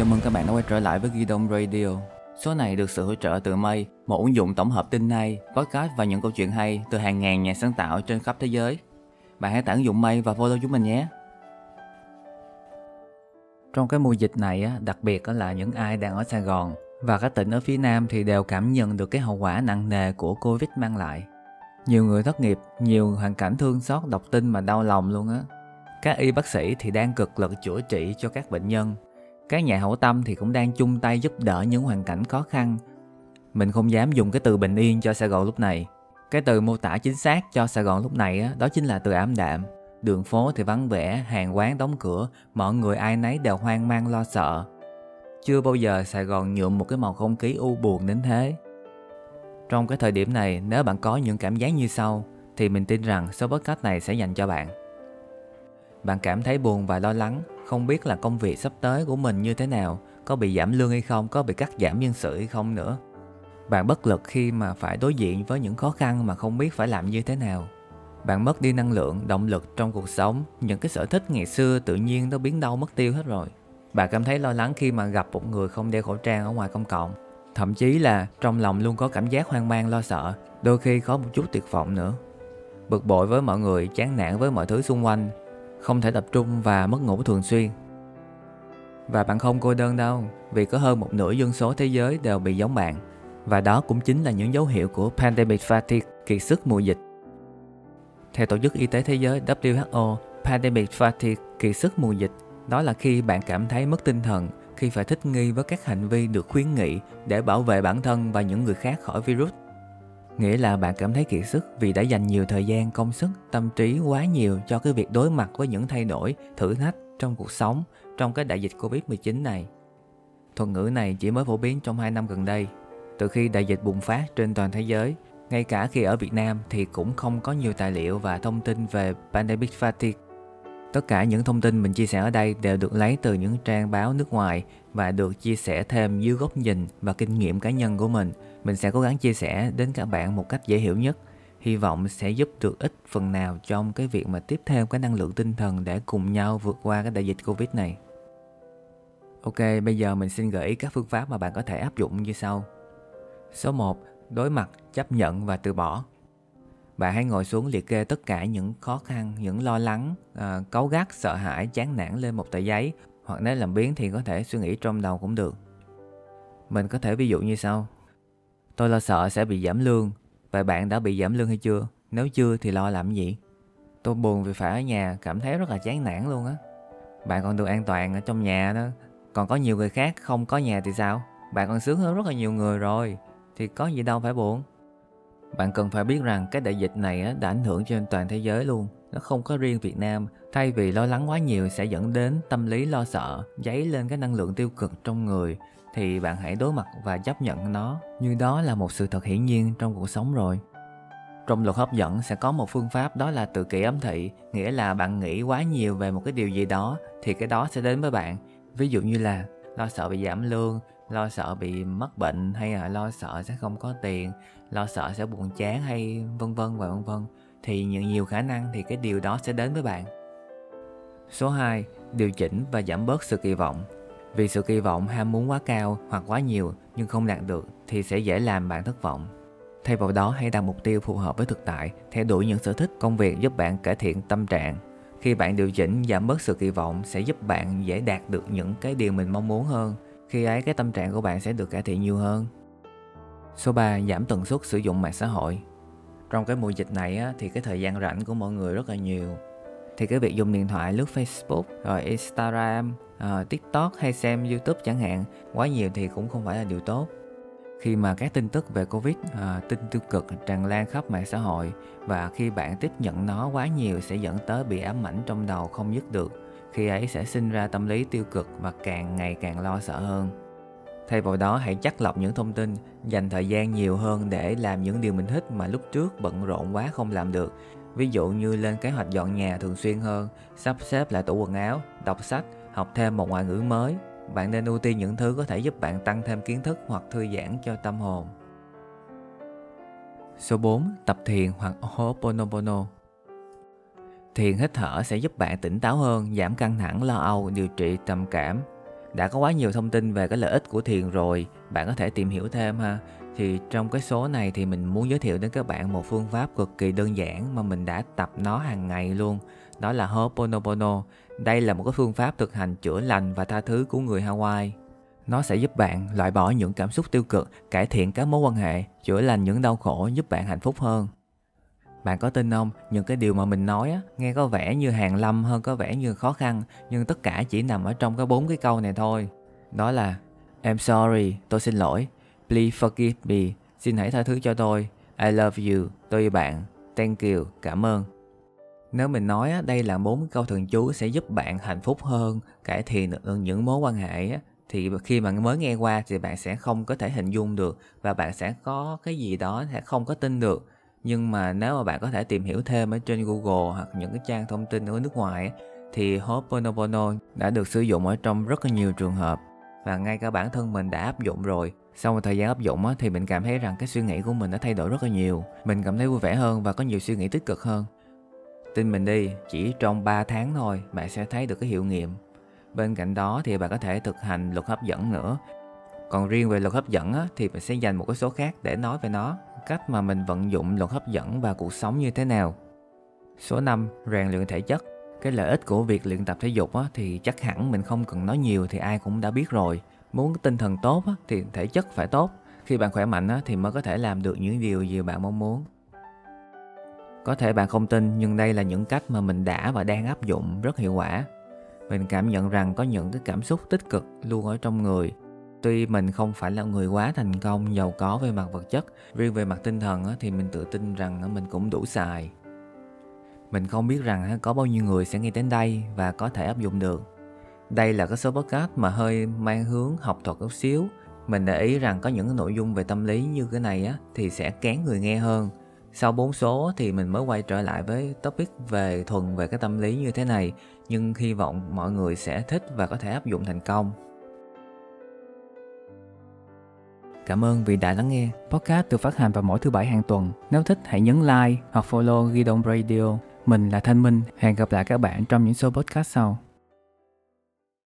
chào mừng các bạn đã quay trở lại với Ghi Đông Radio. Số này được sự hỗ trợ từ Mây, một ứng dụng tổng hợp tin hay, podcast và những câu chuyện hay từ hàng ngàn nhà sáng tạo trên khắp thế giới. Bạn hãy tải ứng dụng Mây và follow chúng mình nhé. Trong cái mùa dịch này, đặc biệt là những ai đang ở Sài Gòn và các tỉnh ở phía Nam thì đều cảm nhận được cái hậu quả nặng nề của Covid mang lại. Nhiều người thất nghiệp, nhiều hoàn cảnh thương xót đọc tin mà đau lòng luôn á. Các y bác sĩ thì đang cực lực chữa trị cho các bệnh nhân. Các nhà hảo tâm thì cũng đang chung tay giúp đỡ những hoàn cảnh khó khăn. Mình không dám dùng cái từ bình yên cho Sài Gòn lúc này. Cái từ mô tả chính xác cho Sài Gòn lúc này đó chính là từ ám đạm. Đường phố thì vắng vẻ, hàng quán đóng cửa, mọi người ai nấy đều hoang mang lo sợ. Chưa bao giờ Sài Gòn nhuộm một cái màu không khí u buồn đến thế. Trong cái thời điểm này, nếu bạn có những cảm giác như sau, thì mình tin rằng số podcast này sẽ dành cho bạn. Bạn cảm thấy buồn và lo lắng, không biết là công việc sắp tới của mình như thế nào, có bị giảm lương hay không, có bị cắt giảm nhân sự hay không nữa. Bạn bất lực khi mà phải đối diện với những khó khăn mà không biết phải làm như thế nào. Bạn mất đi năng lượng, động lực trong cuộc sống, những cái sở thích ngày xưa tự nhiên nó biến đâu mất tiêu hết rồi. Bạn cảm thấy lo lắng khi mà gặp một người không đeo khẩu trang ở ngoài công cộng. Thậm chí là trong lòng luôn có cảm giác hoang mang lo sợ, đôi khi có một chút tuyệt vọng nữa. Bực bội với mọi người, chán nản với mọi thứ xung quanh, không thể tập trung và mất ngủ thường xuyên. Và bạn không cô đơn đâu, vì có hơn một nửa dân số thế giới đều bị giống bạn. Và đó cũng chính là những dấu hiệu của pandemic fatigue, kiệt sức mùa dịch. Theo Tổ chức Y tế Thế giới WHO, pandemic fatigue, kiệt sức mùa dịch, đó là khi bạn cảm thấy mất tinh thần khi phải thích nghi với các hành vi được khuyến nghị để bảo vệ bản thân và những người khác khỏi virus nghĩa là bạn cảm thấy kiệt sức vì đã dành nhiều thời gian, công sức, tâm trí quá nhiều cho cái việc đối mặt với những thay đổi, thử thách trong cuộc sống trong cái đại dịch covid 19 này. Thuật ngữ này chỉ mới phổ biến trong 2 năm gần đây. Từ khi đại dịch bùng phát trên toàn thế giới, ngay cả khi ở Việt Nam thì cũng không có nhiều tài liệu và thông tin về pandemic fatigue. Tất cả những thông tin mình chia sẻ ở đây đều được lấy từ những trang báo nước ngoài và được chia sẻ thêm dưới góc nhìn và kinh nghiệm cá nhân của mình. Mình sẽ cố gắng chia sẻ đến các bạn một cách dễ hiểu nhất. Hy vọng sẽ giúp được ít phần nào trong cái việc mà tiếp thêm cái năng lượng tinh thần để cùng nhau vượt qua cái đại dịch Covid này. Ok, bây giờ mình xin gợi ý các phương pháp mà bạn có thể áp dụng như sau. Số 1. Đối mặt, chấp nhận và từ bỏ. Bạn hãy ngồi xuống liệt kê tất cả những khó khăn, những lo lắng, à, cáu gắt, sợ hãi, chán nản lên một tờ giấy hoặc nếu làm biến thì có thể suy nghĩ trong đầu cũng được. Mình có thể ví dụ như sau. Tôi lo sợ sẽ bị giảm lương. Vậy bạn đã bị giảm lương hay chưa? Nếu chưa thì lo làm gì? Tôi buồn vì phải ở nhà, cảm thấy rất là chán nản luôn á. Bạn còn được an toàn ở trong nhà đó. Còn có nhiều người khác không có nhà thì sao? Bạn còn sướng hơn rất là nhiều người rồi. Thì có gì đâu phải buồn. Bạn cần phải biết rằng cái đại dịch này đã ảnh hưởng trên toàn thế giới luôn. Nó không có riêng Việt Nam. Thay vì lo lắng quá nhiều sẽ dẫn đến tâm lý lo sợ, dấy lên cái năng lượng tiêu cực trong người thì bạn hãy đối mặt và chấp nhận nó như đó là một sự thật hiển nhiên trong cuộc sống rồi. Trong luật hấp dẫn sẽ có một phương pháp đó là tự kỷ ấm thị, nghĩa là bạn nghĩ quá nhiều về một cái điều gì đó thì cái đó sẽ đến với bạn. Ví dụ như là lo sợ bị giảm lương, lo sợ bị mất bệnh hay là lo sợ sẽ không có tiền lo sợ sẽ buồn chán hay vân vân và vân vân thì những nhiều khả năng thì cái điều đó sẽ đến với bạn. Số 2, điều chỉnh và giảm bớt sự kỳ vọng. Vì sự kỳ vọng ham muốn quá cao hoặc quá nhiều nhưng không đạt được thì sẽ dễ làm bạn thất vọng. Thay vào đó hãy đặt mục tiêu phù hợp với thực tại, theo đuổi những sở thích, công việc giúp bạn cải thiện tâm trạng. Khi bạn điều chỉnh giảm bớt sự kỳ vọng sẽ giúp bạn dễ đạt được những cái điều mình mong muốn hơn. Khi ấy cái tâm trạng của bạn sẽ được cải thiện nhiều hơn. Số 3. Giảm tần suất sử dụng mạng xã hội Trong cái mùa dịch này á, thì cái thời gian rảnh của mọi người rất là nhiều Thì cái việc dùng điện thoại lướt Facebook, rồi Instagram, uh, TikTok hay xem YouTube chẳng hạn Quá nhiều thì cũng không phải là điều tốt khi mà các tin tức về Covid, à, tin tiêu cực tràn lan khắp mạng xã hội và khi bạn tiếp nhận nó quá nhiều sẽ dẫn tới bị ám ảnh trong đầu không dứt được. Khi ấy sẽ sinh ra tâm lý tiêu cực và càng ngày càng lo sợ hơn. Thay vào đó hãy chắc lọc những thông tin, dành thời gian nhiều hơn để làm những điều mình thích mà lúc trước bận rộn quá không làm được. Ví dụ như lên kế hoạch dọn nhà thường xuyên hơn, sắp xếp lại tủ quần áo, đọc sách, học thêm một ngoại ngữ mới. Bạn nên ưu tiên những thứ có thể giúp bạn tăng thêm kiến thức hoặc thư giãn cho tâm hồn. Số 4. Tập thiền hoặc Ho'oponopono Thiền hít thở sẽ giúp bạn tỉnh táo hơn, giảm căng thẳng, lo âu, điều trị trầm cảm, đã có quá nhiều thông tin về cái lợi ích của thiền rồi bạn có thể tìm hiểu thêm ha. Thì trong cái số này thì mình muốn giới thiệu đến các bạn một phương pháp cực kỳ đơn giản mà mình đã tập nó hàng ngày luôn. Đó là Ho'oponopono. Đây là một cái phương pháp thực hành chữa lành và tha thứ của người Hawaii. Nó sẽ giúp bạn loại bỏ những cảm xúc tiêu cực cải thiện các mối quan hệ chữa lành những đau khổ giúp bạn hạnh phúc hơn bạn có tin không? Những cái điều mà mình nói á nghe có vẻ như hàng lâm hơn có vẻ như khó khăn nhưng tất cả chỉ nằm ở trong cái bốn cái câu này thôi. Đó là I'm sorry tôi xin lỗi. Please forgive me. Xin hãy tha thứ cho tôi. I love you tôi yêu bạn. Thank you cảm ơn. Nếu mình nói á, đây là bốn câu thần chú sẽ giúp bạn hạnh phúc hơn cải thiện được những mối quan hệ á, thì khi mà mới nghe qua thì bạn sẽ không có thể hình dung được và bạn sẽ có cái gì đó sẽ không có tin được nhưng mà nếu mà bạn có thể tìm hiểu thêm ở trên Google hoặc những cái trang thông tin ở nước ngoài thì Ho'oponopono đã được sử dụng ở trong rất là nhiều trường hợp. Và ngay cả bản thân mình đã áp dụng rồi. Sau một thời gian áp dụng thì mình cảm thấy rằng cái suy nghĩ của mình đã thay đổi rất là nhiều. Mình cảm thấy vui vẻ hơn và có nhiều suy nghĩ tích cực hơn. Tin mình đi, chỉ trong 3 tháng thôi, bạn sẽ thấy được cái hiệu nghiệm. Bên cạnh đó thì bạn có thể thực hành luật hấp dẫn nữa. Còn riêng về luật hấp dẫn thì mình sẽ dành một cái số khác để nói về nó cách mà mình vận dụng luật hấp dẫn vào cuộc sống như thế nào. Số 5. Rèn luyện thể chất Cái lợi ích của việc luyện tập thể dục á, thì chắc hẳn mình không cần nói nhiều thì ai cũng đã biết rồi. Muốn tinh thần tốt á, thì thể chất phải tốt. Khi bạn khỏe mạnh á, thì mới có thể làm được những điều gì bạn mong muốn. Có thể bạn không tin nhưng đây là những cách mà mình đã và đang áp dụng rất hiệu quả. Mình cảm nhận rằng có những cái cảm xúc tích cực luôn ở trong người tuy mình không phải là người quá thành công, giàu có về mặt vật chất, riêng về mặt tinh thần thì mình tự tin rằng mình cũng đủ xài. Mình không biết rằng có bao nhiêu người sẽ nghe đến đây và có thể áp dụng được. Đây là cái số podcast mà hơi mang hướng học thuật chút xíu. Mình để ý rằng có những nội dung về tâm lý như cái này á, thì sẽ kén người nghe hơn. Sau bốn số thì mình mới quay trở lại với topic về thuần về cái tâm lý như thế này, nhưng hy vọng mọi người sẽ thích và có thể áp dụng thành công. Cảm ơn vì đã lắng nghe. Podcast được phát hành vào mỗi thứ bảy hàng tuần. Nếu thích, hãy nhấn like hoặc follow ghi đông Radio. Mình là Thanh Minh. Hẹn gặp lại các bạn trong những số podcast sau.